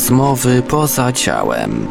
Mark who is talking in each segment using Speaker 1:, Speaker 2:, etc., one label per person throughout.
Speaker 1: Rozmowy poza ciałem.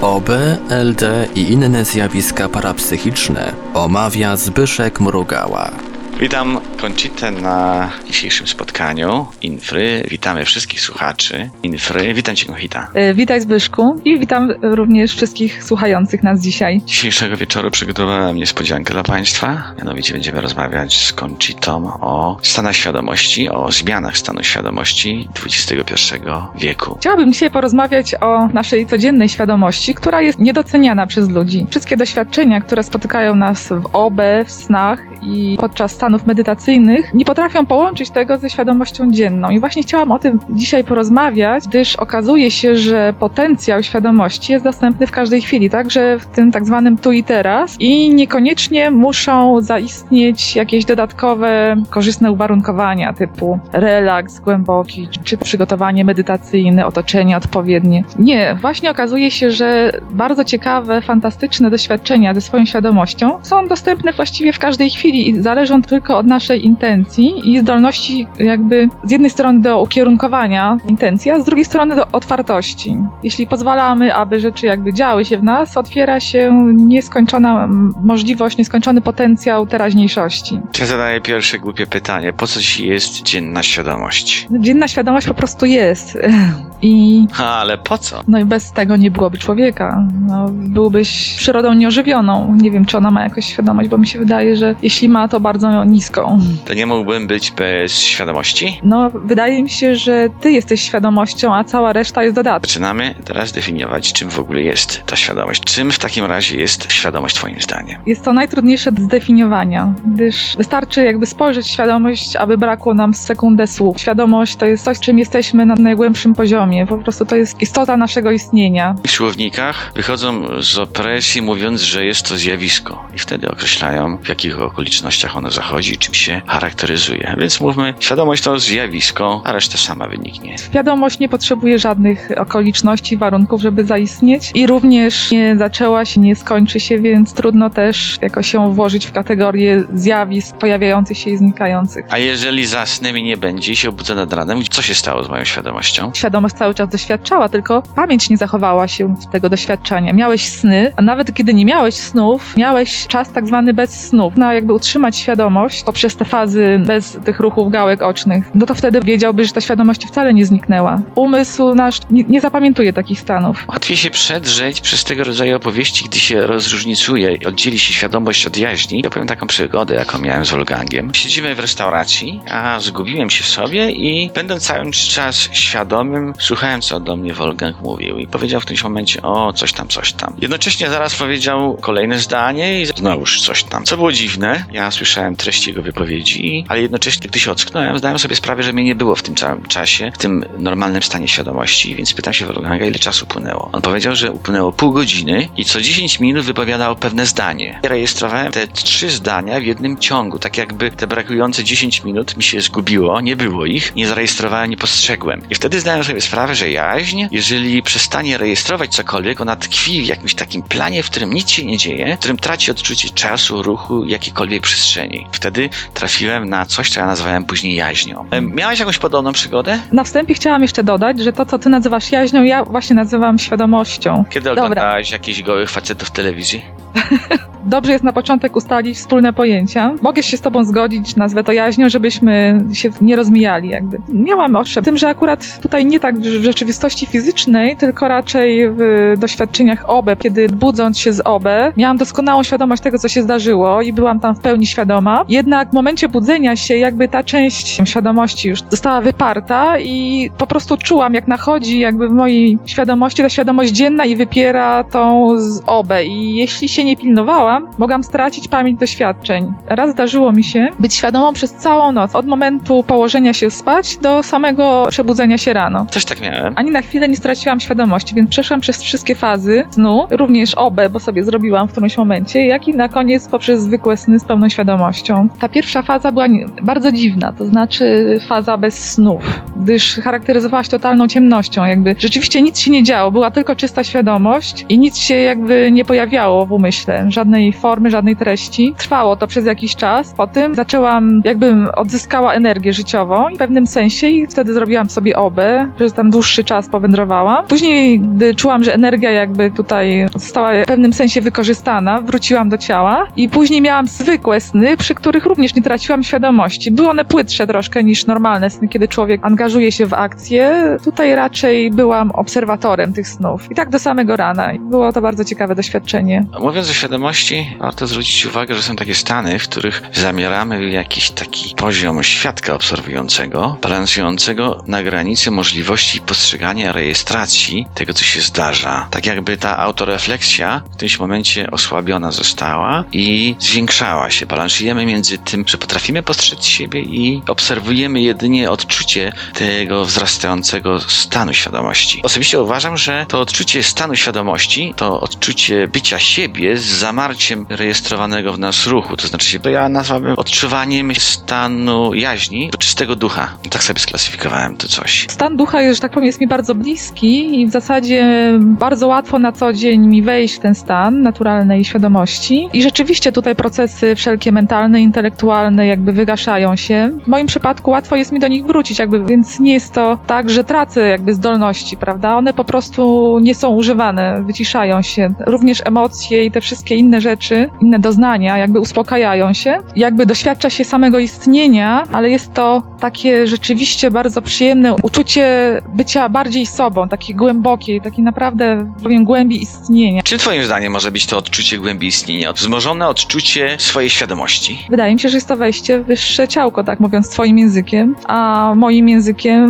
Speaker 1: OB, LD i inne zjawiska parapsychiczne omawia Zbyszek Mrugała.
Speaker 2: Witam Koncitę na dzisiejszym spotkaniu Infry. Witamy wszystkich słuchaczy Infry. Witam Cię, Konchita.
Speaker 3: E, Witaj Zbyszku i witam również wszystkich słuchających nas dzisiaj.
Speaker 2: Dzisiejszego wieczoru przygotowałem niespodziankę dla Państwa. Mianowicie będziemy rozmawiać z Koncitą o stanach świadomości, o zmianach stanu świadomości XXI wieku.
Speaker 3: Chciałabym dzisiaj porozmawiać o naszej codziennej świadomości, która jest niedoceniana przez ludzi. Wszystkie doświadczenia, które spotykają nas w OB, w snach i podczas stanów medytacyjnych, nie potrafią połączyć tego ze świadomością dzienną. I właśnie chciałam o tym dzisiaj porozmawiać, gdyż okazuje się, że potencjał świadomości jest dostępny w każdej chwili, także w tym tak zwanym tu i teraz i niekoniecznie muszą zaistnieć jakieś dodatkowe, korzystne uwarunkowania typu relaks głęboki, czy przygotowanie medytacyjne, otoczenie odpowiednie. Nie, właśnie okazuje się, że bardzo ciekawe, fantastyczne doświadczenia ze swoją świadomością są dostępne właściwie w każdej chwili i zależą tylko od naszej intencji i zdolności jakby z jednej strony do ukierunkowania intencji, a z drugiej strony do otwartości. Jeśli pozwalamy, aby rzeczy jakby działy się w nas, otwiera się nieskończona możliwość, nieskończony potencjał teraźniejszości.
Speaker 2: Ja zadaję pierwsze głupie pytanie. Po co Ci jest dzienna świadomość?
Speaker 3: Dzienna świadomość po prostu jest i
Speaker 2: Ha, ale po co?
Speaker 3: no i bez tego nie byłoby człowieka. No, byłbyś przyrodą nieożywioną. Nie wiem, czy ona ma jakąś świadomość, bo mi się wydaje, że jeśli ma, to bardzo niską.
Speaker 2: To nie mógłbym być bez świadomości?
Speaker 3: No, wydaje mi się, że ty jesteś świadomością, a cała reszta jest dodatkiem.
Speaker 2: Zaczynamy teraz definiować, czym w ogóle jest ta świadomość. Czym w takim razie jest świadomość Twoim zdaniem?
Speaker 3: Jest to najtrudniejsze do zdefiniowania, gdyż wystarczy jakby spojrzeć świadomość, aby brakło nam sekundę słów. Świadomość to jest coś, czym jesteśmy na najgłębszym poziomie. Po prostu to jest istota naszego istnienia.
Speaker 2: W słownikach wychodzą z opresji mówiąc, że jest to zjawisko i wtedy określają, w jakich okolicznościach ono zachodzi czym się charakteryzuje. Więc mówmy, świadomość to zjawisko, a reszta sama wyniknie.
Speaker 3: Świadomość nie potrzebuje żadnych okoliczności, warunków, żeby zaistnieć i również nie zaczęła się, nie skończy się, więc trudno też jakoś ją włożyć w kategorię zjawisk pojawiających się i znikających.
Speaker 2: A jeżeli zasnę i nie będzie i się obudzę nad ranem, co się stało z moją świadomością?
Speaker 3: Świadomość cały czas doświadczała, tylko pamięć nie zachowała się z tego doświadczenia. Miałeś sny, a nawet kiedy nie miałeś snów, miałeś czas tak zwany bez snów. No jakby utrzymać świadomość poprzez te fazy bez tych ruchów gałek ocznych, no to wtedy wiedziałbyś, że ta świadomość wcale nie zniknęła. Umysł nasz nie, nie zapamiętuje takich stanów.
Speaker 2: Łatwiej się przedrzeć przez tego rodzaju opowieści, gdy się rozróżnicuje i oddzieli się świadomość od jaźni. Ja powiem taką przygodę, jaką miałem z Wolfgangiem. Siedzimy w restauracji, a zgubiłem się w sobie i będąc cały czas świadomym, słuchałem, co do mnie Wolfgang mówił i powiedział w którymś momencie, o, coś tam, coś tam. Jednocześnie zaraz powiedział kolejne zdanie i znowuż coś tam. Co było dziwne, ja słyszałem treść jego wypowiedzi, ale jednocześnie, gdy się ocknąłem, zdałem sobie sprawę, że mnie nie było w tym całym czasie, w tym normalnym stanie świadomości, więc pytam się Wolfganga, ile czasu upłynęło. On powiedział, że upłynęło pół godziny i co 10 minut wypowiadał pewne zdanie. Rejestrowałem te trzy zdania w jednym ciągu, tak jakby te brakujące 10 minut mi się zgubiło, nie było ich, nie zarejestrowałem, nie postrzegłem. I wtedy zdałem sobie sprawę, że jaźń, jeżeli przestanie rejestrować cokolwiek, ona tkwi w jakimś takim planie, w którym nic się nie dzieje, w którym traci odczucie czasu, ruchu, jakiejkolwiek przestrzeni. Wtedy trafiłem na coś, co ja nazwałem później jaźnią. Em, Miałeś jakąś podobną przygodę?
Speaker 3: Na wstępie chciałam jeszcze dodać, że to, co ty nazywasz jaźnią, ja właśnie nazywam świadomością.
Speaker 2: Kiedy
Speaker 3: Dobra.
Speaker 2: oglądałaś jakichś gołych facetów w telewizji?
Speaker 3: Dobrze jest na początek ustalić wspólne pojęcia. Mogę się z tobą zgodzić, nazwę to jaźnią, żebyśmy się nie rozmijali jakby. Miałam owszem, tym, że akurat tutaj nie tak w rzeczywistości fizycznej, tylko raczej w doświadczeniach OBE, kiedy budząc się z OBE, miałam doskonałą świadomość tego, co się zdarzyło i byłam tam w pełni świadoma. Jednak w momencie budzenia się jakby ta część świadomości już została wyparta i po prostu czułam, jak nachodzi jakby w mojej świadomości ta świadomość dzienna i wypiera tą z OBE i jeśli się nie pilnowałam, mogłam stracić pamięć doświadczeń. Raz zdarzyło mi się być świadomą przez całą noc, od momentu położenia się spać do samego przebudzenia się rano.
Speaker 2: Też tak miałem.
Speaker 3: Ani na chwilę nie straciłam świadomości, więc przeszłam przez wszystkie fazy snu, również obę, bo sobie zrobiłam w którymś momencie, jak i na koniec poprzez zwykłe sny z pełną świadomością. Ta pierwsza faza była nie- bardzo dziwna, to znaczy faza bez snów, gdyż charakteryzowała się totalną ciemnością, jakby rzeczywiście nic się nie działo, była tylko czysta świadomość i nic się jakby nie pojawiało w umyśle, żadnej żadnej formy, żadnej treści. Trwało to przez jakiś czas. Po tym zaczęłam, jakbym odzyskała energię życiową i w pewnym sensie i wtedy zrobiłam sobie obę, że tam dłuższy czas powędrowałam. Później, gdy czułam, że energia jakby tutaj została w pewnym sensie wykorzystana, wróciłam do ciała i później miałam zwykłe sny, przy których również nie traciłam świadomości. Były one płytsze troszkę niż normalne sny, kiedy człowiek angażuje się w akcję. Tutaj raczej byłam obserwatorem tych snów. I tak do samego rana. Było to bardzo ciekawe doświadczenie.
Speaker 2: O świadomości, warto zwrócić uwagę, że są takie stany, w których zamieramy jakiś taki poziom świadka obserwującego, balansującego na granicy możliwości postrzegania rejestracji tego, co się zdarza. Tak jakby ta autorefleksja w którymś momencie osłabiona została i zwiększała się. Balansujemy między tym, że potrafimy postrzec siebie i obserwujemy jedynie odczucie tego wzrastającego stanu świadomości. Osobiście uważam, że to odczucie stanu świadomości, to odczucie bycia siebie z zamarciem rejestrowanego w nas ruchu, to znaczy, bo ja nazwałbym odczuwaniem stanu jaźni czystego ducha. Tak sobie sklasyfikowałem to coś.
Speaker 3: Stan ducha, że tak powiem, jest mi bardzo bliski i w zasadzie bardzo łatwo na co dzień mi wejść w ten stan naturalnej świadomości. I rzeczywiście tutaj procesy wszelkie mentalne, intelektualne jakby wygaszają się. W moim przypadku łatwo jest mi do nich wrócić, jakby, więc nie jest to tak, że tracę jakby zdolności, prawda? One po prostu nie są używane, wyciszają się. Również emocje i te wszystkie inne rzeczy, inne doznania jakby uspokajają się. Jakby doświadcza się samego istnienia, ale jest to takie rzeczywiście bardzo przyjemne uczucie bycia bardziej sobą, takie głębokie, takie naprawdę, powiem, głębi istnienia.
Speaker 2: Czym twoim zdaniem może być to odczucie głębi istnienia? Wzmożone odczucie swojej świadomości?
Speaker 3: Wydaje mi się, że jest to wejście w wyższe ciałko, tak mówiąc swoim językiem, a moim językiem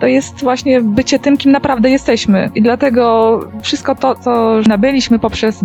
Speaker 3: to jest właśnie bycie tym, kim naprawdę jesteśmy. I dlatego wszystko to, co nabyliśmy poprzez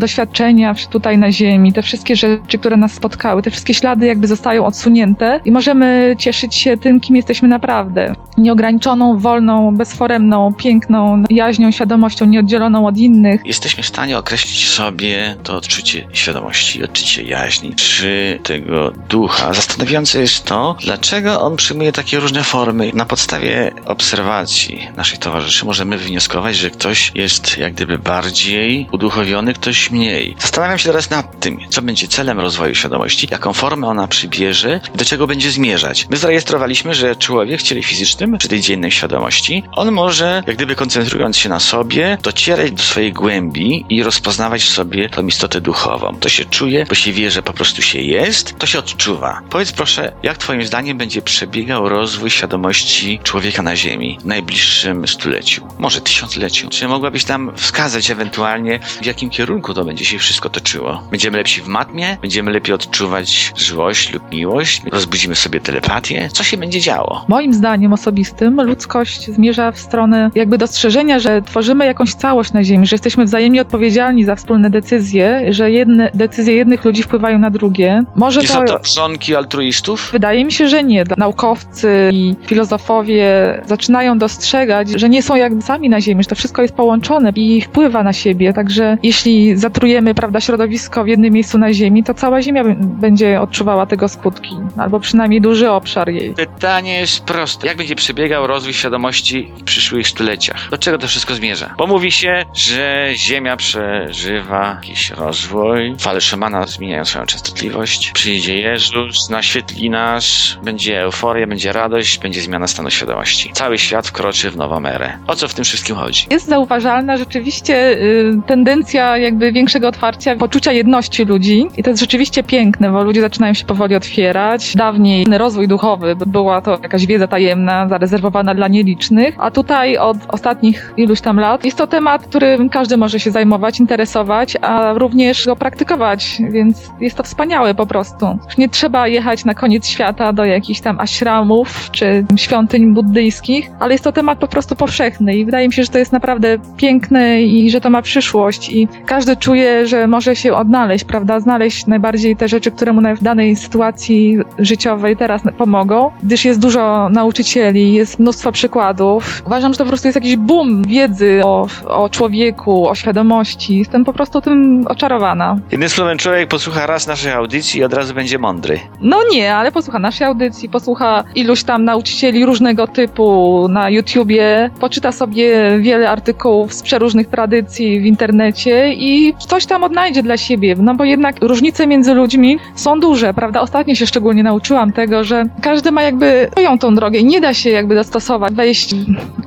Speaker 3: doświadczenia tutaj na Ziemi, te wszystkie rzeczy, które nas spotkały, te wszystkie ślady jakby zostają odsunięte i możemy cieszyć się tym, kim jesteśmy naprawdę. Nieograniczoną, wolną, bezforemną, piękną, jaźnią, świadomością, nieoddzieloną od innych.
Speaker 2: Jesteśmy w stanie określić sobie to odczucie świadomości, odczucie jaźni, czy tego ducha. Zastanawiające jest to, dlaczego on przyjmuje takie różne formy. Na podstawie obserwacji naszych towarzyszy możemy wywnioskować, że ktoś jest jak gdyby bardziej uduchowiony, ktoś mniej. Zastanawiam się teraz nad tym, co będzie celem rozwoju świadomości, jaką formę ona przybierze do czego będzie zmierzać. My zarejestrowaliśmy, że człowiek w ciele fizycznym, czy tej dziennej świadomości, on może, jak gdyby koncentrując się na sobie, docierać do swojej głębi i rozpoznawać w sobie tą istotę duchową. To się czuje, bo się wie, że po prostu się jest, to się odczuwa. Powiedz proszę, jak twoim zdaniem będzie przebiegał rozwój świadomości człowieka na Ziemi w najbliższym stuleciu, może tysiącleciu? Czy mogłabyś tam wskazać ewentualnie, w jakim kierunku to będzie się wszystko toczyło? Będziemy lepsi w matmie? Będziemy lepiej odczuwać złość lub miłość? Rozbudzimy sobie telepatię? Co się będzie działo?
Speaker 3: Moim zdaniem osobistym ludzkość zmierza w stronę jakby dostrzeżenia, że tworzymy jakąś całość na Ziemi, że jesteśmy wzajemnie odpowiedzialni za wspólne decyzje, że jedne decyzje jednych ludzi wpływają na drugie. Może
Speaker 2: Nie są to członki altruistów?
Speaker 3: Wydaje mi się, że nie. Naukowcy i filozofowie zaczynają dostrzegać, że nie są jakby sami na Ziemi, że to wszystko jest połączone i wpływa na siebie. Także jeśli zatrujemy prawda, środowisko w jednym miejscu na Ziemi, to cała Ziemia będzie odczuwała tego skutki, albo przynajmniej duży obszar jej.
Speaker 2: Pytanie jest proste. Jak będzie przebiegał rozwój świadomości w przyszłych stuleciach? Do czego to wszystko zmierza? Bo mówi się, że Ziemia przeżywa jakiś rozwój, fale szamana zmieniają swoją częstotliwość, przyjdzie Jezus, naświetli nas, będzie euforia, będzie radość, będzie zmiana stanu świadomości. Cały świat wkroczy w nową erę. O co w tym wszystkim chodzi?
Speaker 3: Jest zauważalna rzeczywiście y, tendencja jakby większego otwarcia, poczucia jedności ludzi i to jest rzeczywiście piękne, bo ludzie zaczynają się powoli otwierać. Dawniej rozwój duchowy była to jakaś wiedza tajemna, zarezerwowana dla nielicznych, a tutaj od ostatnich iluś tam lat jest to temat, którym każdy może się zajmować, interesować, a również go praktykować, więc jest to wspaniałe po prostu. Już nie trzeba jechać na koniec świata do jakichś tam ashramów czy świątyń buddyjskich, ale jest to temat po prostu powszechny i wydaje mi się, że to jest naprawdę piękne i że to ma przyszłość i każdy czuje, że może się odnaleźć, prawda, znaleźć najbardziej te rzeczy, które mu w danej sytuacji życiowej teraz pomogą, gdyż jest dużo nauczycieli, jest mnóstwo przykładów. Uważam, że to po prostu jest jakiś boom wiedzy o, o człowieku, o świadomości. Jestem po prostu tym oczarowana.
Speaker 2: Jednym słowem, człowiek posłucha raz naszej audycji i od razu będzie mądry.
Speaker 3: No nie, ale posłucha naszej audycji, posłucha iluś tam nauczycieli różnego typu na YouTubie, poczyta sobie wiele artykułów z przeróżnych tradycji w internecie i coś tam odnajdzie dla siebie, no bo jednak różnice między ludźmi są duże, prawda? Ostatnio się szczególnie nauczyłam tego, że każdy ma jakby swoją tą drogę i nie da się jakby dostosować, wejść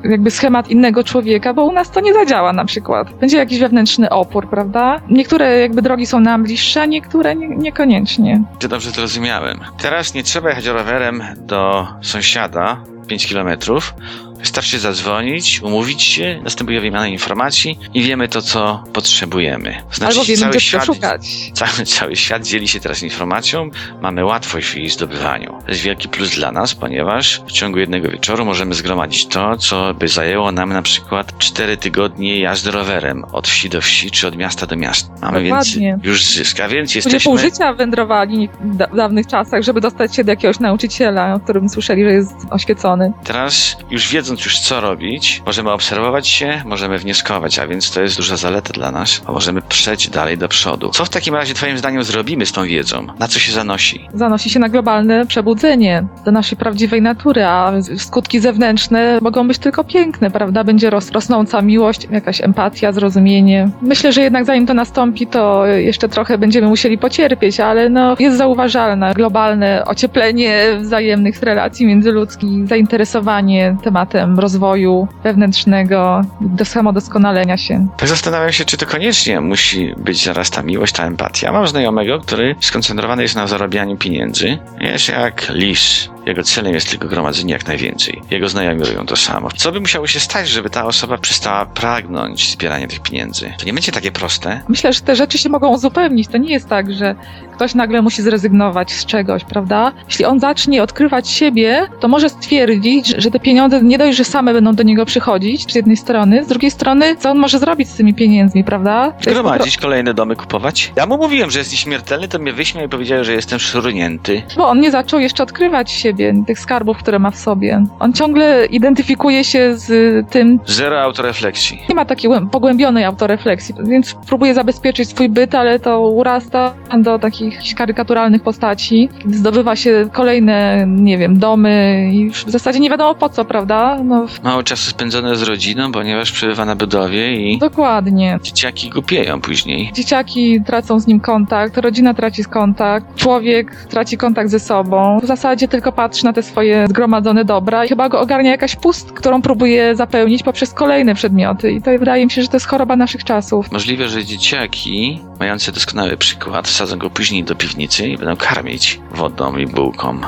Speaker 3: jakby schemat innego człowieka, bo u nas to nie zadziała na przykład. Będzie jakiś wewnętrzny opór, prawda? Niektóre jakby drogi są nam bliższe, a niektóre nie, niekoniecznie.
Speaker 2: Czy dobrze zrozumiałem? Teraz nie trzeba jechać rowerem do sąsiada 5 kilometrów. Wystarczy zadzwonić, umówić się, następuje wymiana informacji i wiemy to, co potrzebujemy. Znaczy,
Speaker 3: Albo wiemy,
Speaker 2: cały
Speaker 3: gdzie
Speaker 2: świat,
Speaker 3: szukać.
Speaker 2: cały, cały świat dzieli się teraz informacją, mamy łatwość w jej zdobywaniu. To jest wielki plus dla nas, ponieważ w ciągu jednego wieczoru możemy zgromadzić to, co by zajęło nam na przykład 4 tygodnie jazdy rowerem od wsi do wsi, czy od miasta do miasta. Mamy
Speaker 3: Dokładnie.
Speaker 2: więc już zysk, a więc
Speaker 3: Ludzie pół
Speaker 2: jesteśmy...
Speaker 3: życia wędrowali w dawnych czasach, żeby dostać się do jakiegoś nauczyciela, o którym słyszeli, że jest oświecony.
Speaker 2: Teraz, już wiedząc już co robić, możemy obserwować się, możemy wnioskować, a więc to jest duża zaleta dla nas, bo możemy przejść dalej do przodu. Co w takim razie twoim zdaniem zrobimy z tą wiedzą? Na co się zanosi?
Speaker 3: Zanosi się na globalne przebudzenie do naszej prawdziwej natury, a skutki zewnętrzne mogą być tylko piękne, prawda? Będzie ros- rosnąca miłość, jakaś empatia, zrozumienie. Myślę, że jednak zanim to nastąpi, to jeszcze trochę będziemy musieli pocierpieć, ale no, jest zauważalne globalne ocieplenie wzajemnych relacji międzyludzkich, zainteresowanie tematem rozwoju wewnętrznego, do samodoskonalenia się.
Speaker 2: Tak zastanawiam się, czy to koniecznie musi być zaraz ta miłość, ta empatia. Mam znajomego, który skoncentrowany jest na zarabianiu pieniędzy. Jest jak lis. Jego celem jest tylko gromadzenie jak najwięcej. Jego znajomi robią to samo. Co by musiało się stać, żeby ta osoba przestała pragnąć zbierania tych pieniędzy? To nie będzie takie proste.
Speaker 3: Myślę, że te rzeczy się mogą uzupełnić. To nie jest tak, że ktoś nagle musi zrezygnować z czegoś, prawda? Jeśli on zacznie odkrywać siebie, to może stwierdzić, że te pieniądze nie dość, że same będą do niego przychodzić, z jednej strony, z drugiej strony, co on może zrobić z tymi pieniędzmi, prawda?
Speaker 2: Gromadzić, kolejne domy kupować. Ja mu mówiłem, że jest nieśmiertelny, to mnie wyśmiał i powiedział, że jestem szurnięty.
Speaker 3: Bo on nie zaczął jeszcze odkrywać siebie, tych skarbów, które ma w sobie. On ciągle identyfikuje się z tym,
Speaker 2: Zero autorefleksji.
Speaker 3: nie ma takiej głę- pogłębionej autorefleksji, więc próbuje zabezpieczyć swój byt, ale to urasta do takich karykaturalnych postaci. Zdobywa się kolejne, nie wiem, domy i już w zasadzie nie wiadomo po co, prawda? No,
Speaker 2: Mało czasu spędzone z rodziną, ponieważ przebywa na budowie i
Speaker 3: dokładnie.
Speaker 2: dzieciaki głupieją później.
Speaker 3: Dzieciaki tracą z nim kontakt, rodzina traci kontakt, człowiek traci kontakt ze sobą. W zasadzie tylko patrzy na te swoje zgromadzone dobra i chyba go ogarnia jakaś pust, którą próbuje zapełnić poprzez kolejne przedmioty. I to wydaje mi się, że to jest choroba naszych czasów.
Speaker 2: Możliwe, że dzieciaki, mające doskonały przykład, wsadzą go później do piwnicy i będą karmić wodą i bułką.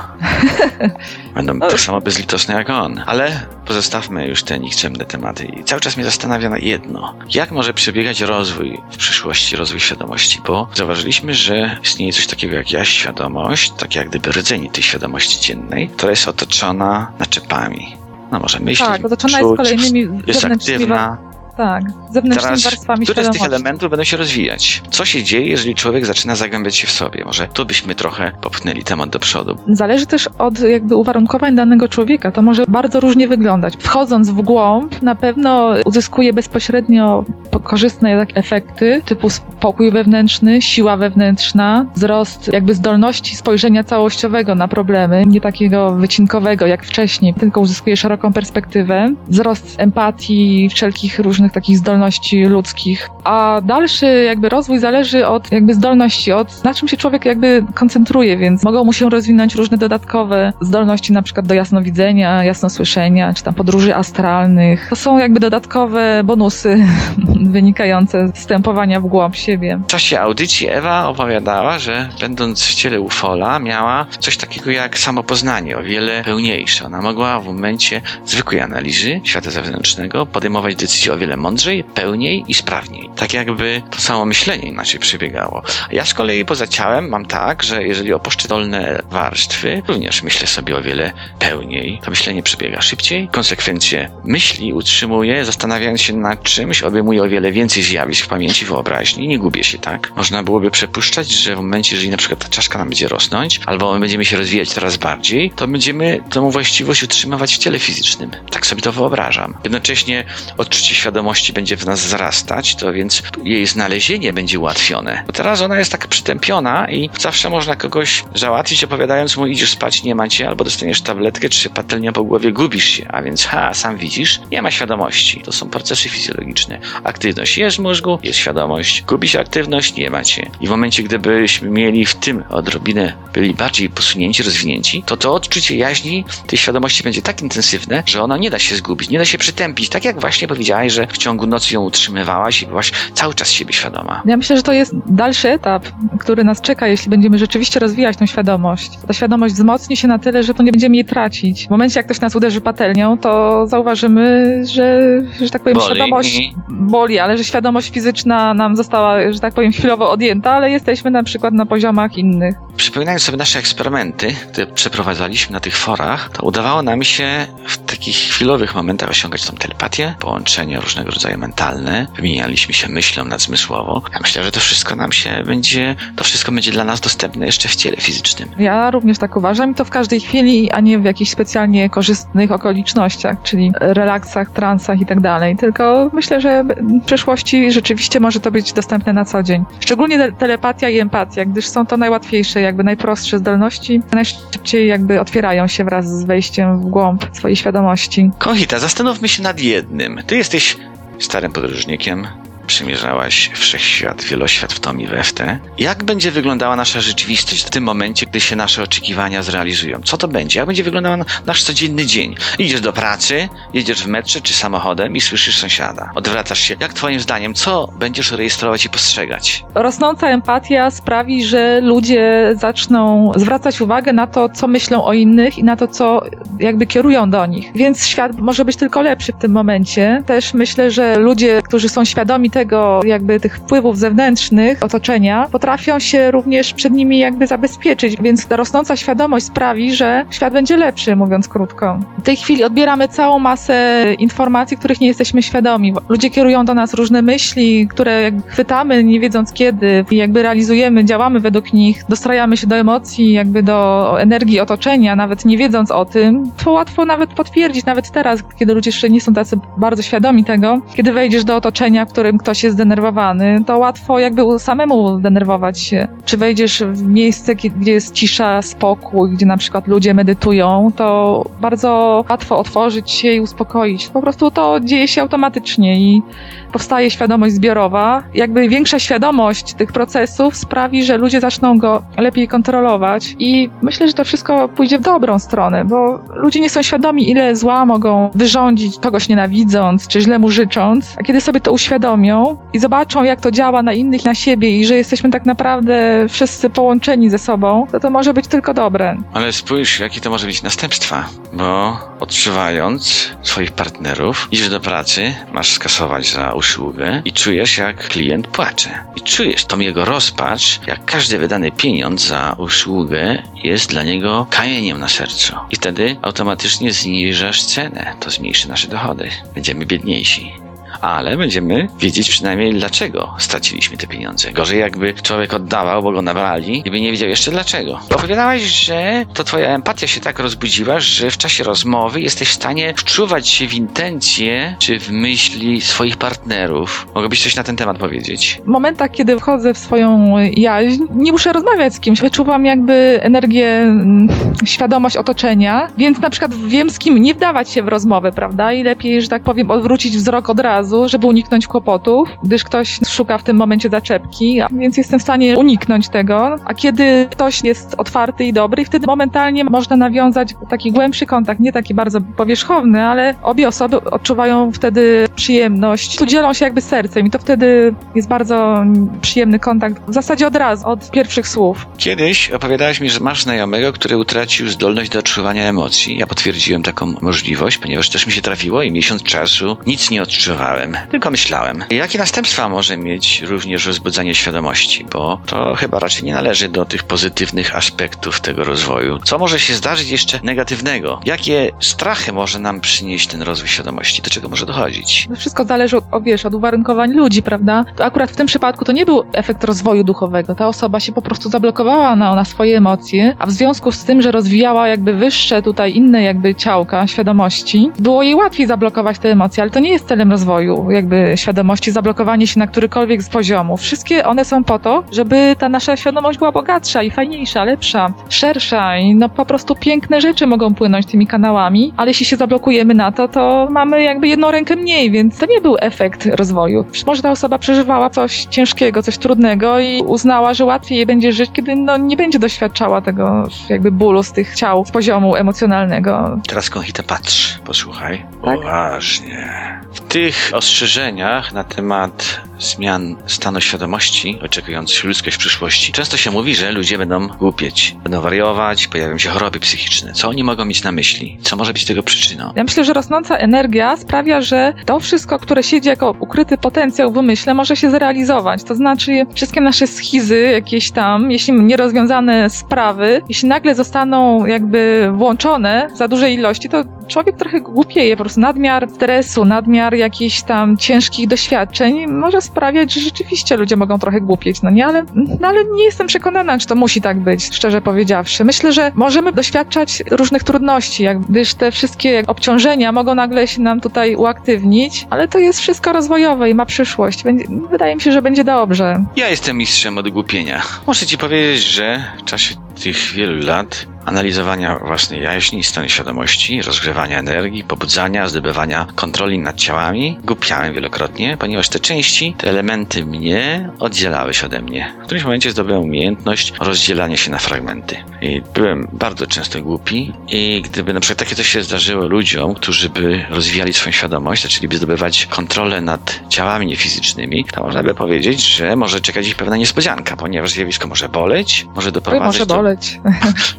Speaker 2: Będą tak samo bezlitosne jak on. Ale pozostawmy już te nikczemne tematy. I cały czas mnie zastanawia na jedno. Jak może przebiegać rozwój w przyszłości, rozwój świadomości? Bo zauważyliśmy, że istnieje coś takiego jak ja świadomość, tak jak gdyby rdzenie tej świadomości dziennej, która jest otoczona naczepami. No może myśleć,
Speaker 3: Tak, otoczona jest
Speaker 2: czuć,
Speaker 3: kolejnymi
Speaker 2: jest aktywna,
Speaker 3: tak, zewnętrznymi
Speaker 2: Teraz,
Speaker 3: warstwami
Speaker 2: które z tych elementów będą się rozwijać? Co się dzieje, jeżeli człowiek zaczyna zagłębiać się w sobie? Może tu byśmy trochę popchnęli temat do przodu.
Speaker 3: Zależy też od jakby uwarunkowań danego człowieka. To może bardzo różnie wyglądać. Wchodząc w głąb, na pewno uzyskuje bezpośrednio korzystne efekty typu spokój wewnętrzny, siła wewnętrzna, wzrost jakby zdolności spojrzenia całościowego na problemy, nie takiego wycinkowego jak wcześniej, tylko uzyskuje szeroką perspektywę, wzrost empatii, wszelkich różnych takich zdolności ludzkich. A dalszy jakby rozwój zależy od jakby zdolności, od na czym się człowiek jakby koncentruje, więc mogą mu się rozwinąć różne dodatkowe zdolności, na przykład do jasnowidzenia, jasnosłyszenia, czy tam podróży astralnych. To są jakby dodatkowe bonusy wynikające z wstępowania w głąb siebie.
Speaker 2: W czasie audycji Ewa opowiadała, że będąc w ciele Ufola miała coś takiego jak samopoznanie, o wiele pełniejsze. Ona mogła w momencie zwykłej analizy świata zewnętrznego podejmować decyzje o wiele mądrzej, pełniej i sprawniej. Tak jakby to samo myślenie inaczej przebiegało. Ja z kolei poza ciałem mam tak, że jeżeli opuszczę dolne warstwy, również myślę sobie o wiele pełniej. To myślenie przebiega szybciej, konsekwencje myśli utrzymuję, zastanawiając się nad czymś, obejmuję o wiele więcej zjawisk w pamięci, wyobraźni, nie gubię się, tak? Można byłoby przypuszczać, że w momencie, jeżeli na przykład ta czaszka nam będzie rosnąć, albo my będziemy się rozwijać coraz bardziej, to będziemy tą właściwość utrzymywać w ciele fizycznym. Tak sobie to wyobrażam. Jednocześnie odczucie świadomości będzie w nas wzrastać, to więc jej znalezienie będzie ułatwione. Bo teraz ona jest tak przytępiona i zawsze można kogoś załatwić, opowiadając mu idziesz spać, nie ma cię, albo dostaniesz tabletkę, czy patelnią po głowie, gubisz się. A więc ha, sam widzisz, nie ma świadomości. To są procesy fizjologiczne. Aktywność jest w mózgu, jest świadomość. Gubi się aktywność, nie ma cię. I w momencie, gdybyśmy mieli w tym odrobinę, byli bardziej posunięci, rozwinięci, to to odczucie jaźni tej świadomości będzie tak intensywne, że ono nie da się zgubić, nie da się przytępić. Tak jak właśnie powiedziałaś, że w ciągu nocy ją utrzymywałaś i byłaś cały czas siebie świadoma.
Speaker 3: Ja myślę, że to jest dalszy etap, który nas czeka, jeśli będziemy rzeczywiście rozwijać tą świadomość. Ta świadomość wzmocni się na tyle, że to nie będziemy jej tracić. W momencie, jak ktoś nas uderzy patelnią, to zauważymy, że, że tak powiem,
Speaker 2: Boli.
Speaker 3: świadomość boli, ale że świadomość fizyczna nam została, że tak powiem, chwilowo odjęta, ale jesteśmy na przykład na poziomach innych.
Speaker 2: Przypominając sobie nasze eksperymenty, które przeprowadzaliśmy na tych forach, to udawało nam się w takich chwilowych momentach osiągać tą telepatię, połączenie różnego rodzaju mentalne, wymienialiśmy się myślą nadzmysłowo. Ja myślę, że to wszystko nam się będzie, to wszystko będzie dla nas dostępne jeszcze w ciele fizycznym.
Speaker 3: Ja również tak uważam i to w każdej chwili, a nie w jakichś specjalnie korzystnych okolicznościach, czyli relaksach, transach i tak dalej. Tylko myślę, że w przyszłości rzeczywiście może to być dostępne na co dzień. Szczególnie te- telepatia i empatia, gdyż są to najłatwiejsze, jakby najprostsze zdolności, najszybciej jakby otwierają się wraz z wejściem w głąb swojej świadomości.
Speaker 2: Konchita, zastanówmy się nad jednym. Ty jesteś starym podróżnikiem, przymierzałaś wszechświat, wieloświat w tom i we w te. Jak będzie wyglądała nasza rzeczywistość w tym momencie, gdy się nasze oczekiwania zrealizują? Co to będzie? Jak będzie wyglądał nasz codzienny dzień? Idziesz do pracy, jedziesz w metrze czy samochodem i słyszysz sąsiada. Odwracasz się. Jak twoim zdaniem, co będziesz rejestrować i postrzegać?
Speaker 3: Rosnąca empatia sprawi, że ludzie zaczną zwracać uwagę na to, co myślą o innych i na to, co jakby kierują do nich. Więc świat może być tylko lepszy w tym momencie. Też myślę, że ludzie, którzy są świadomi tego, jakby tych wpływów zewnętrznych otoczenia, potrafią się również przed nimi jakby zabezpieczyć. Więc ta rosnąca świadomość sprawi, że świat będzie lepszy, mówiąc krótko. W tej chwili odbieramy całą masę informacji, których nie jesteśmy świadomi. Ludzie kierują do nas różne myśli, które chwytamy, nie wiedząc kiedy, i jakby realizujemy, działamy według nich, dostrajamy się do emocji, jakby do energii otoczenia, nawet nie wiedząc o tym. To łatwo nawet potwierdzić, nawet teraz, kiedy ludzie jeszcze nie są tacy bardzo świadomi tego, kiedy wejdziesz do otoczenia, w którym ktoś jest zdenerwowany, to łatwo jakby samemu zdenerwować się. Czy wejdziesz w miejsce, gdzie jest cisza, spokój, gdzie na przykład ludzie medytują, to bardzo łatwo otworzyć się i uspokoić. Po prostu to dzieje się automatycznie i powstaje świadomość zbiorowa. Jakby większa świadomość tych procesów sprawi, że ludzie zaczną go lepiej kontrolować i myślę, że to wszystko pójdzie w dobrą stronę, bo ludzie nie są świadomi, ile zła mogą wyrządzić kogoś nienawidząc, czy źle mu życząc, a kiedy sobie to uświadomią i zobaczą, jak to działa na innych, na siebie i że jesteśmy tak naprawdę wszyscy połączeni ze sobą, to to może być tylko dobre.
Speaker 2: Ale spójrz, jakie to może mieć następstwa, bo odczuwając swoich partnerów, idziesz do pracy, masz skasować za usługę i czujesz, jak klient płacze. I czujesz tą jego rozpacz, jak każdy wydany pieniądz za usługę jest dla niego kamieniem na sercu. I wtedy automatycznie zniżasz cenę, to zmniejszy nasze dochody. Będziemy biedniejsi. Ale będziemy wiedzieć przynajmniej dlaczego straciliśmy te pieniądze. Gorzej jakby człowiek oddawał, bo go nabrali i by nie wiedział jeszcze dlaczego. Opowiadałaś, że to twoja empatia się tak rozbudziła, że w czasie rozmowy jesteś w stanie wczuwać się w intencje czy w myśli swoich partnerów. Mogłabyś coś na ten temat powiedzieć?
Speaker 3: W momentach, kiedy wchodzę w swoją jaźń, nie muszę rozmawiać z kimś. Wyczuwam jakby energię, mm, świadomość otoczenia, więc na przykład wiem z kim nie wdawać się w rozmowę, prawda? I lepiej, że tak powiem, odwrócić wzrok od razu, żeby uniknąć kłopotów, gdyż ktoś szuka w tym momencie zaczepki, więc jestem w stanie uniknąć tego. A kiedy ktoś jest otwarty i dobry, wtedy momentalnie można nawiązać taki głębszy kontakt, nie taki bardzo powierzchowny, ale obie osoby odczuwają wtedy przyjemność. Tu dzielą się jakby sercem i to wtedy jest bardzo przyjemny kontakt. W zasadzie od razu, od pierwszych słów.
Speaker 2: Kiedyś opowiadałaś mi, że masz znajomego, który utracił zdolność do odczuwania emocji. Ja potwierdziłem taką możliwość, ponieważ też mi się trafiło i miesiąc czasu nic nie odczuwałem. Wiedziałem, tylko myślałem. Jakie następstwa może mieć również rozbudzanie świadomości? Bo to chyba raczej nie należy do tych pozytywnych aspektów tego rozwoju. Co może się zdarzyć jeszcze negatywnego? Jakie strachy może nam przynieść ten rozwój świadomości? Do czego może dochodzić?
Speaker 3: Wszystko zależy od, wiesz, od uwarunkowań ludzi, prawda? To akurat w tym przypadku to nie był efekt rozwoju duchowego. Ta osoba się po prostu zablokowała na, na swoje emocje, a w związku z tym, że rozwijała jakby wyższe tutaj inne jakby ciałka świadomości, było jej łatwiej zablokować te emocje, ale to nie jest celem rozwoju jakby świadomości, zablokowanie się na którykolwiek z poziomów. Wszystkie one są po to, żeby ta nasza świadomość była bogatsza i fajniejsza, lepsza, szersza i no po prostu piękne rzeczy mogą płynąć tymi kanałami, ale jeśli się zablokujemy na to, to mamy jakby jedną rękę mniej, więc to nie był efekt rozwoju. Może ta osoba przeżywała coś ciężkiego, coś trudnego i uznała, że łatwiej jej będzie żyć, kiedy no, nie będzie doświadczała tego jakby bólu z tych ciał, z poziomu emocjonalnego.
Speaker 2: Teraz Konchita patrz, posłuchaj.
Speaker 3: Tak?
Speaker 2: Uważnie. W tych ostrzeżeniach na temat zmian stanu świadomości oczekujących ludzkość w przyszłości, często się mówi, że ludzie będą głupieć, będą wariować, pojawią się choroby psychiczne. Co oni mogą mieć na myśli? Co może być tego przyczyną?
Speaker 3: Ja myślę, że rosnąca energia sprawia, że to wszystko, które siedzi jako ukryty potencjał w umyśle, może się zrealizować. To znaczy, wszystkie nasze schizy, jakieś tam, jeśli nierozwiązane sprawy, jeśli nagle zostaną jakby włączone za dużej ilości, to człowiek trochę głupieje. Po prostu nadmiar stresu, nadmiar jakichś tam ciężkich doświadczeń może sprawiać, że rzeczywiście ludzie mogą trochę głupieć, no nie? Ale, no ale nie jestem przekonana, czy to musi tak być, szczerze powiedziawszy. Myślę, że możemy doświadczać różnych trudności, jak, gdyż te wszystkie obciążenia mogą nagle się nam tutaj uaktywnić, ale to jest wszystko rozwojowe i ma przyszłość. Będzie, wydaje mi się, że będzie dobrze.
Speaker 2: Ja jestem mistrzem od głupienia. Muszę ci powiedzieć, że w czasie tych wielu lat analizowania własnej jaźni, stanu świadomości, rozgrzewania energii, pobudzania, zdobywania kontroli nad ciałami, głupiałem wielokrotnie, ponieważ te części, te elementy mnie oddzielały się ode mnie. W którymś momencie zdobyłem umiejętność rozdzielania się na fragmenty. I byłem bardzo często głupi i gdyby na przykład takie coś się zdarzyło ludziom, którzy by rozwijali swoją świadomość, zaczęliby zdobywać kontrolę nad ciałami niefizycznymi, to można by powiedzieć, że może czekać ich pewna niespodzianka, ponieważ zjawisko może boleć, może
Speaker 3: Oj,
Speaker 2: doprowadzać
Speaker 3: może
Speaker 2: do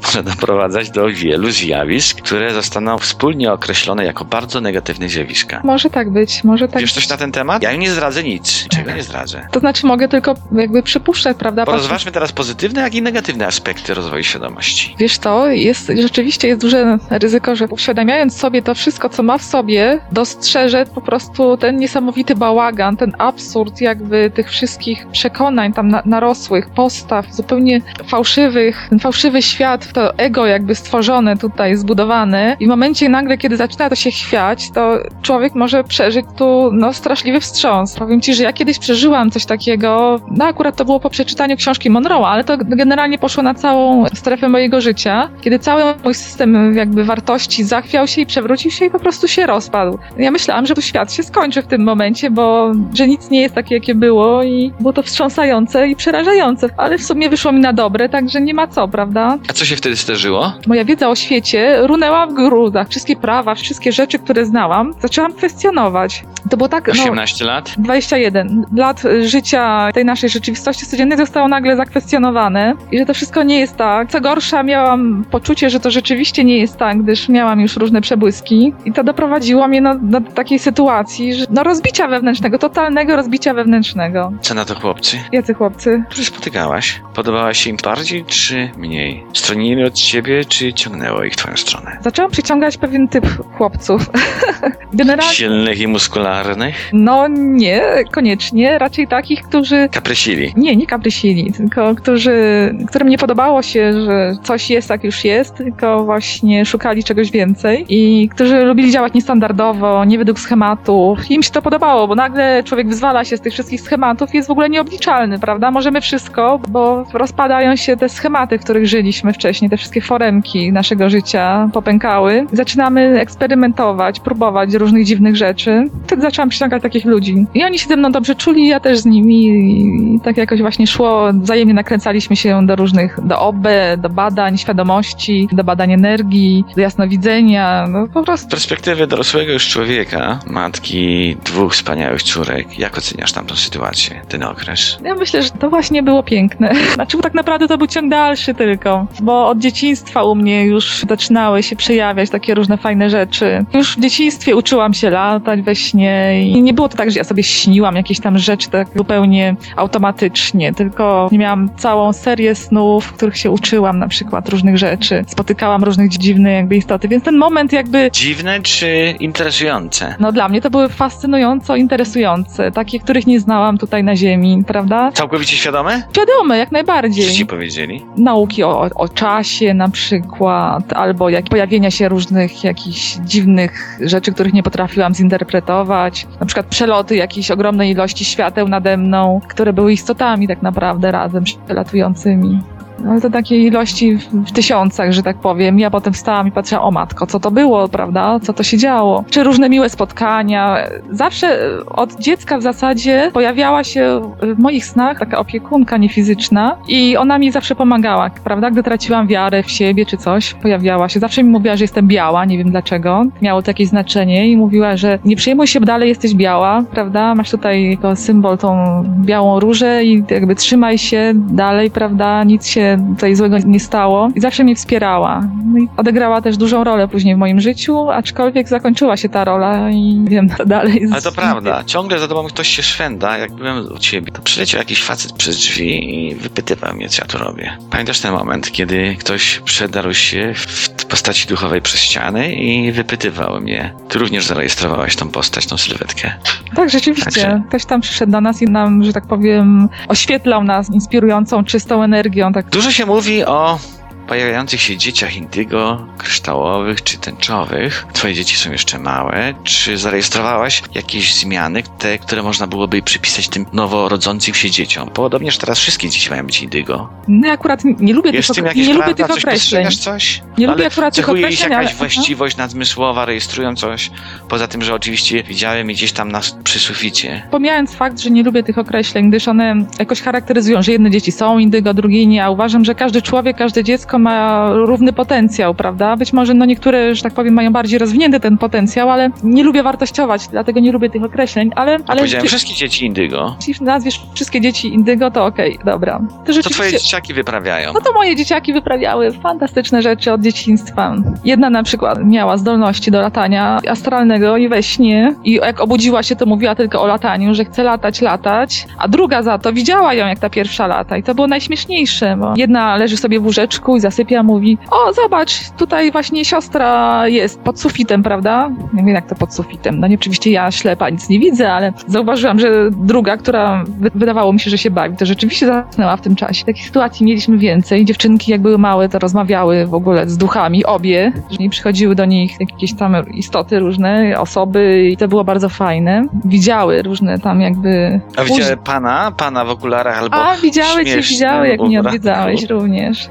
Speaker 2: może doprowadzać do wielu zjawisk, które zostaną wspólnie określone jako bardzo negatywne zjawiska.
Speaker 3: Może tak być, może tak
Speaker 2: Wiesz coś na ten temat? Ja nie zdradzę nic. Czego nie zdradzę?
Speaker 3: To znaczy mogę tylko jakby przypuszczać, prawda?
Speaker 2: Porozważmy teraz pozytywne, jak i negatywne aspekty rozwoju świadomości.
Speaker 3: Wiesz to, jest, rzeczywiście jest duże ryzyko, że uświadamiając sobie to wszystko, co ma w sobie, dostrzeże po prostu ten niesamowity bałagan, ten absurd jakby tych wszystkich przekonań tam na, narosłych, postaw, zupełnie fałszywych, fałszywy świat, to ego jakby stworzone tutaj, zbudowane i w momencie nagle, kiedy zaczyna to się chwiać, to człowiek może przeżyć tu no, straszliwy wstrząs. Powiem ci, że ja kiedyś przeżyłam coś takiego, no akurat to było po przeczytaniu książki Monroe'a, ale to generalnie poszło na całą strefę mojego życia, kiedy cały mój system jakby wartości zachwiał się i przewrócił się i po prostu się rozpadł. Ja myślałam, że tu świat się skończy w tym momencie, bo że nic nie jest takie, jakie było i było to wstrząsające i przerażające, ale w sumie wyszło mi na dobre, także nie ma co, prawda?
Speaker 2: A co się wtedy zdarzyło?
Speaker 3: Moja wiedza o świecie runęła w gruzach. Wszystkie prawa, wszystkie rzeczy, które znałam, zaczęłam kwestionować. To było tak, no,
Speaker 2: 18 lat?
Speaker 3: 21 lat życia tej naszej rzeczywistości codziennej zostało nagle zakwestionowane i że to wszystko nie jest tak. Co gorsza, miałam poczucie, że to rzeczywiście nie jest tak, gdyż miałam już różne przebłyski i to doprowadziło mnie no, do takiej sytuacji, że no rozbicia wewnętrznego, totalnego rozbicia wewnętrznego.
Speaker 2: Co na to chłopcy?
Speaker 3: Jacy chłopcy?
Speaker 2: Którzy spotykałaś? Podobała się im bardziej czy mniej? Stronili od ciebie, czy ciągnęło ich w twoją stronę?
Speaker 3: Zaczęłam przyciągać pewien typ chłopców. Generalnie,
Speaker 2: Silnych i muskularnych?
Speaker 3: no nie, koniecznie, raczej takich, którzy
Speaker 2: Kaprysili.
Speaker 3: Nie, nie kaprysili, tylko którzy, którym nie podobało się, że coś jest jak już jest, tylko właśnie szukali czegoś więcej i którzy lubili działać niestandardowo, nie według schematów. Im się to podobało, bo nagle człowiek wyzwala się z tych wszystkich schematów i jest w ogóle nieobliczalny, prawda? Możemy wszystko, bo rozpadają się te schematy, których żyliśmy wcześniej, te wszystkie foremki naszego życia popękały. Zaczynamy eksperymentować, próbować różnych dziwnych rzeczy. Wtedy zaczęłam przyciągać takich ludzi. I oni się ze mną dobrze czuli, ja też z nimi i tak jakoś właśnie szło, wzajemnie nakręcaliśmy się do różnych, do OB, do badań świadomości, do badań energii, do jasnowidzenia, no po
Speaker 2: Z
Speaker 3: prostu.
Speaker 2: perspektywy dorosłego już człowieka, matki dwóch wspaniałych córek, jak oceniasz tamtą sytuację, ten okres?
Speaker 3: Ja myślę, że to właśnie było piękne. Znaczy, bo tak naprawdę to był ciąg dalszy tylko, bo od dzieciństwa u mnie już zaczynały się przejawiać takie różne fajne rzeczy. Już w dzieciństwie uczyłam się latać we śnie i nie było to tak, że ja sobie śniłam jakieś tam rzeczy tak zupełnie automatycznie, tylko miałam całą serię snów, w których się uczyłam na przykład różnych rzeczy. Spotykałam różnych dziwnych jakby istoty, więc ten moment jakby
Speaker 2: Dziwne czy interesujące?
Speaker 3: no dla mnie to były fascynująco interesujące, takie, których nie znałam tutaj na Ziemi, prawda?
Speaker 2: Całkowicie świadome?
Speaker 3: Świadome, jak
Speaker 2: Co ci
Speaker 3: najbardziej.
Speaker 2: powiedzieli?
Speaker 3: Nauki o, o czasie na przykład, albo jak pojawienia się różnych jakichś dziwnych rzeczy, których nie potrafiłam zinterpretować. Na przykład przeloty jakiejś ogromnej ilości świateł nade mną, które były istotami tak naprawdę razem przelatującymi. Ale to takiej ilości w, w tysiącach, że tak powiem. Ja potem wstałam i patrzyłam, o matko, co to było, prawda? Co to się działo? Czy różne miłe spotkania. Zawsze e, od dziecka w zasadzie pojawiała się w moich snach taka opiekunka niefizyczna i ona mi zawsze pomagała, prawda? Gdy traciłam wiarę w siebie czy coś, pojawiała się. Zawsze mi mówiła, że jestem biała, nie wiem dlaczego. Miało to jakieś znaczenie i mówiła, że nie przejmuj się, dalej jesteś biała, prawda? Masz tutaj jako symbol tą białą różę i jakby trzymaj się dalej, prawda? Nic się tutaj złego nie stało. I zawsze mnie wspierała. No i odegrała też dużą rolę później w moim życiu, aczkolwiek zakończyła się ta rola i nie wiem, dalej.
Speaker 2: Ale to prawda, ciągle za tobą ktoś się szwenda. Jak byłem u ciebie, to przyleciał jakiś facet przez drzwi i wypytywał mnie, co ja tu robię. Pamiętasz ten moment, kiedy ktoś przedarł się w postaci duchowej przez ściany i wypytywał mnie. Ty również zarejestrowałeś tą postać, tą sylwetkę.
Speaker 3: Tak, rzeczywiście.
Speaker 2: Także-
Speaker 3: Ktoś tam przyszedł do nas i nam, że tak powiem, oświetlał nas inspirującą, czystą energią. Tak.
Speaker 2: Dużo się mówi o pojawiających się dzieciach indygo, kryształowych czy tęczowych. Twoje dzieci są jeszcze małe. Czy zarejestrowałaś jakieś zmiany, te, które można byłoby przypisać tym noworodzącym się dzieciom? Podobnież teraz wszystkie dzieci mają być indygo.
Speaker 3: No akurat nie lubię
Speaker 2: Jest
Speaker 3: tych, nie lubię tych
Speaker 2: Coś
Speaker 3: określeń.
Speaker 2: postrzegasz coś?
Speaker 3: Nie
Speaker 2: Ale
Speaker 3: lubię akurat tych
Speaker 2: cechuje ich
Speaker 3: określeń,
Speaker 2: jakaś
Speaker 3: ale-
Speaker 2: właściwość nadzmysłowa, rejestrują coś? Poza tym, że oczywiście widziałem je gdzieś tam na, przy suficie.
Speaker 3: Pomijając fakt, że nie lubię tych określeń, gdyż one jakoś charakteryzują, że jedne dzieci są indygo, drugie nie, a uważam, że każdy człowiek, każde dziecko ma równy potencjał, prawda? Być może no niektóre, że tak powiem, mają bardziej rozwinięty ten potencjał, ale nie lubię wartościować, dlatego nie lubię tych określeń, ale...
Speaker 2: Ale powiedziałem
Speaker 3: ty-
Speaker 2: wszystkie dzieci indygo.
Speaker 3: jeśli nazwiesz wszystkie dzieci indygo, to okej, dobra. To rzeczywiście...
Speaker 2: twoje dzieciaki wyprawiają?
Speaker 3: No to moje dzieciaki wyprawiały fantastyczne rzeczy od dzieciństwa. Jedna na przykład miała zdolności do latania astralnego i we śnie. I jak obudziła się, to mówiła tylko o lataniu, że chce latać, latać. A druga za to widziała ją, jak ta pierwsza lata. I to było najśmieszniejsze, bo jedna leży sobie w łóżeczku i zasypia, mówi: O, zobacz, tutaj właśnie siostra jest pod sufitem, prawda? Nie wiem, jak to pod sufitem. No nie, oczywiście ja ślepa nic nie widzę, ale zauważyłam, że druga, która wy- wydawało mi się, że się bawi, to rzeczywiście zasnęła w tym czasie. Takich sytuacji mieliśmy więcej. Dziewczynki, jak były małe, to rozmawiały w ogóle z duchami, obie. Nie przychodziły do nich jakieś tam istoty różne, osoby i to było bardzo fajne. Widziały różne tam jakby...
Speaker 2: A widziałem pana, pana w okularach albo
Speaker 3: A, widziały cię, widziały, jak mnie odwiedzałeś również.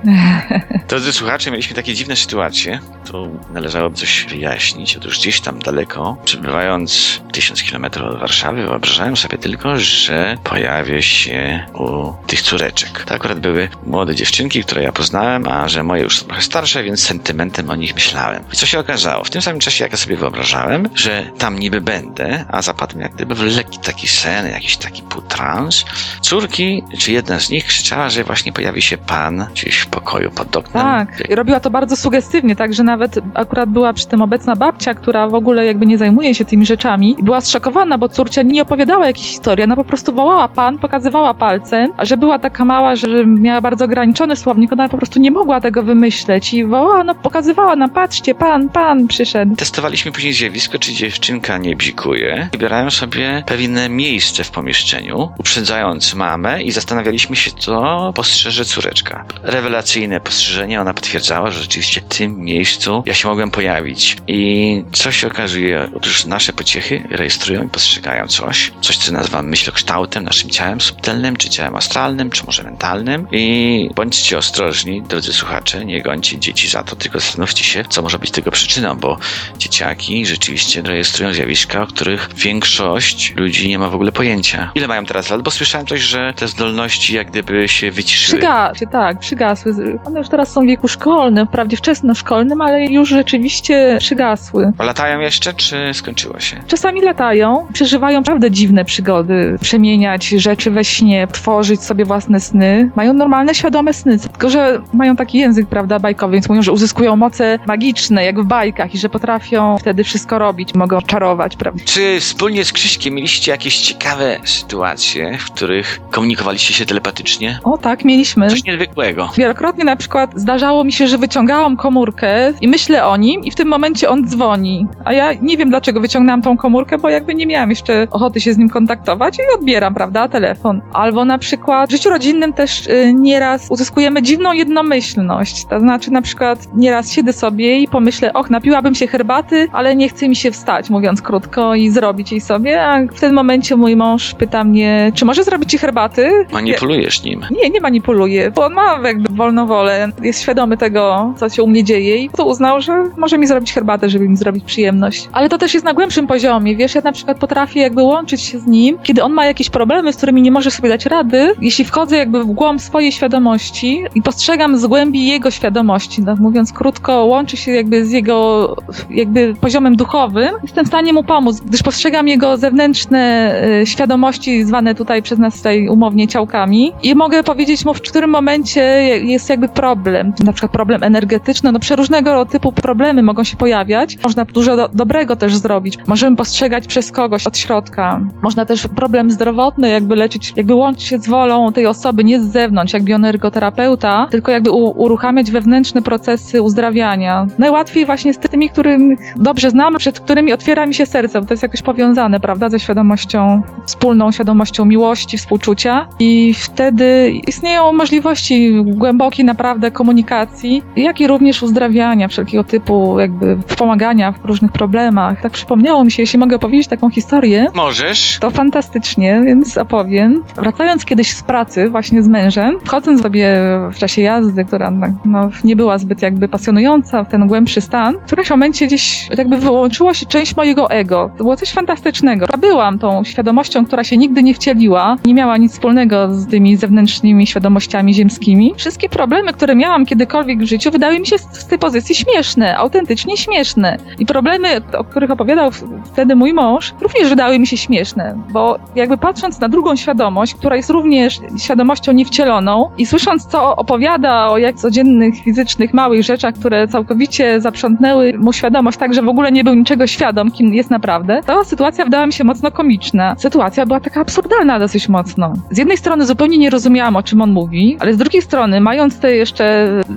Speaker 2: Drodzy słuchacze, mieliśmy takie dziwne sytuacje. Tu należałoby coś wyjaśnić. Otóż gdzieś tam daleko, przebywając tysiąc kilometrów od Warszawy, wyobrażałem sobie tylko, że pojawię się u tych córeczek. To akurat były młode dziewczynki, które ja poznałem, a że moje już są trochę starsze, więc sentymentem o nich myślałem. I co się okazało? W tym samym czasie, jak ja sobie wyobrażałem, że tam niby będę, a zapadłem jak gdyby w lekki taki sen, jakiś taki półtrans, córki, czy jedna z nich krzyczała, że właśnie pojawi się pan gdzieś w pokoju pod
Speaker 3: Tak, robiła to bardzo sugestywnie, tak, że nawet akurat była przy tym obecna babcia, która w ogóle jakby nie zajmuje się tymi rzeczami. I była zszokowana, bo córcia nie opowiadała jakiejś historii, ona po prostu wołała pan, pokazywała palcem, a że była taka mała, że miała bardzo ograniczony słownik, ona po prostu nie mogła tego wymyśleć i wołała, no pokazywała nam, patrzcie, pan, pan przyszedł.
Speaker 2: Testowaliśmy później zjawisko, czy dziewczynka nie bzikuje. Wybierają sobie pewne miejsce w pomieszczeniu, uprzedzając mamę i zastanawialiśmy się, co postrzeże córeczka. Rewelacyjne postrzeżenie, ona potwierdzała, że rzeczywiście w tym miejscu ja się mogłem pojawić. I co się okazuje? Otóż nasze pociechy rejestrują i postrzegają coś, coś co nazywam myślokształtem, naszym ciałem subtelnym, czy ciałem astralnym, czy może mentalnym. I bądźcie ostrożni, drodzy słuchacze, nie gońcie dzieci za to, tylko zastanówcie się, co może być tego przyczyną, bo dzieciaki rzeczywiście rejestrują zjawiska, o których większość ludzi nie ma w ogóle pojęcia. Ile mają teraz lat? Bo słyszałem coś, że te zdolności jak gdyby się wyciszyły.
Speaker 3: Przygasły, tak, przygasły. One już już teraz są w wieku szkolnym, wprawdzie wczesnoszkolnym, ale już rzeczywiście przygasły.
Speaker 2: Latają jeszcze, czy skończyło się?
Speaker 3: Czasami latają, przeżywają naprawdę dziwne przygody, przemieniać rzeczy we śnie, tworzyć sobie własne sny. Mają normalne, świadome sny, tylko że mają taki język, prawda, bajkowy, więc mówią, że uzyskują moce magiczne, jak w bajkach i że potrafią wtedy wszystko robić, mogą czarować, prawda.
Speaker 2: Czy wspólnie z Krzyśkiem mieliście jakieś ciekawe sytuacje, w których komunikowaliście się telepatycznie?
Speaker 3: O tak, mieliśmy.
Speaker 2: Coś niezwykłego.
Speaker 3: Wielokrotnie na przykład zdarzało mi się, że wyciągałam komórkę i myślę o nim i w tym momencie on dzwoni. A ja nie wiem dlaczego wyciągnęłam tą komórkę, bo jakby nie miałam jeszcze ochoty się z nim kontaktować i odbieram, prawda, telefon. Albo na przykład w życiu rodzinnym też y, nieraz uzyskujemy dziwną jednomyślność. To znaczy na przykład nieraz siedzę sobie i pomyślę, och, napiłabym się herbaty, ale nie chce mi się wstać, mówiąc krótko, i zrobić jej sobie, a w tym momencie mój mąż pyta mnie, czy może zrobić ci herbaty?
Speaker 2: Manipulujesz nim.
Speaker 3: Nie, nie manipuluje, bo on ma jakby wolną wolę, jest świadomy tego, co się u mnie dzieje i to uznał, że może mi zrobić herbatę, żeby mi zrobić przyjemność. Ale to też jest na głębszym poziomie, wiesz, ja na przykład potrafię jakby łączyć się z nim, kiedy on ma jakieś problemy, z którymi nie może sobie dać rady, jeśli wchodzę jakby w głąb swojej świadomości i postrzegam z głębi jego świadomości, no, mówiąc krótko, łączy się jakby z jego jakby poziomem duchowym, jestem w stanie mu pomóc, gdyż postrzegam jego zewnętrzne y, świadomości, zwane tutaj przez nas tutaj umownie ciałkami i mogę powiedzieć mu, w którym momencie jest jakby problem, na przykład problem energetyczny, no przeróżnego typu problemy mogą się pojawiać. Można dużo do, dobrego też zrobić. Możemy postrzegać przez kogoś od środka. Można też problem zdrowotny jakby leczyć, jakby łączyć się z wolą tej osoby, nie z zewnątrz, jak bioenergoterapeuta, tylko jakby u, uruchamiać wewnętrzne procesy uzdrawiania. Najłatwiej właśnie z tymi, których dobrze znam, przed którymi otwiera mi się serce, bo to jest jakoś powiązane, prawda, ze świadomością, wspólną świadomością miłości, współczucia i wtedy istnieją możliwości głębokiej naprawdę komunikacji, jak i również uzdrawiania wszelkiego typu jakby wspomagania w różnych problemach. Tak przypomniało mi się, jeśli mogę opowiedzieć taką historię,
Speaker 2: Możesz.
Speaker 3: to fantastycznie, więc opowiem. Wracając kiedyś z pracy właśnie z mężem, wchodząc sobie w czasie jazdy, która no, nie była zbyt jakby pasjonująca w ten głębszy stan, w którymś momencie gdzieś jakby wyłączyło się część mojego ego. To było coś fantastycznego. Byłam tą świadomością, która się nigdy nie wcieliła, nie miała nic wspólnego z tymi zewnętrznymi świadomościami ziemskimi. Wszystkie problemy, które miałam kiedykolwiek w życiu, wydały mi się z, tej pozycji śmieszne, autentycznie śmieszne. I problemy, o których opowiadał wtedy mój mąż, również wydały mi się śmieszne, bo jakby patrząc na drugą świadomość, która jest również świadomością niewcieloną i słysząc, co opowiada o jak codziennych, fizycznych, małych rzeczach, które całkowicie zaprzątnęły mu świadomość tak, że w ogóle nie był niczego świadom, kim jest naprawdę, to sytuacja wydała mi się mocno komiczna. Sytuacja była taka absurdalna dosyć mocno. Z jednej strony zupełnie nie rozumiałam, o czym on mówi, ale z drugiej strony, mając te jeszcze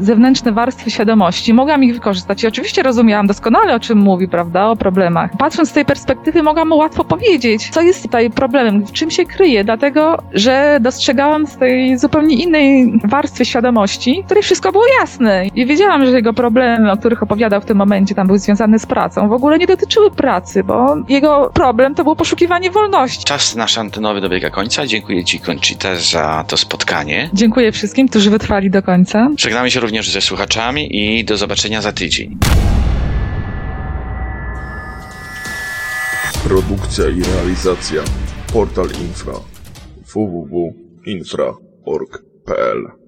Speaker 3: zewnętrzne warstwy świadomości, mogłam ich wykorzystać i oczywiście rozumiałam doskonale, o czym mówi, prawda, o problemach. Patrząc z tej perspektywy, mogłam mu łatwo powiedzieć, co jest tutaj problemem, w czym się kryje, dlatego, że dostrzegałam z tej zupełnie innej warstwy świadomości, w której wszystko było jasne. I wiedziałam, że jego problemy, o których opowiadał w tym momencie, tam były związane z pracą, w ogóle nie dotyczyły pracy, bo jego problem to było poszukiwanie wolności.
Speaker 2: Czas nasz antenowy dobiega końca. Dziękuję Ci, Conchita, za to spotkanie.
Speaker 3: Dziękuję wszystkim, którzy wytrwali do końca.
Speaker 2: Żegnamy się również ze słuchaczami i do zobaczenia za tydzień.
Speaker 4: Produkcja i realizacja Portal Infra www.infra.org.pl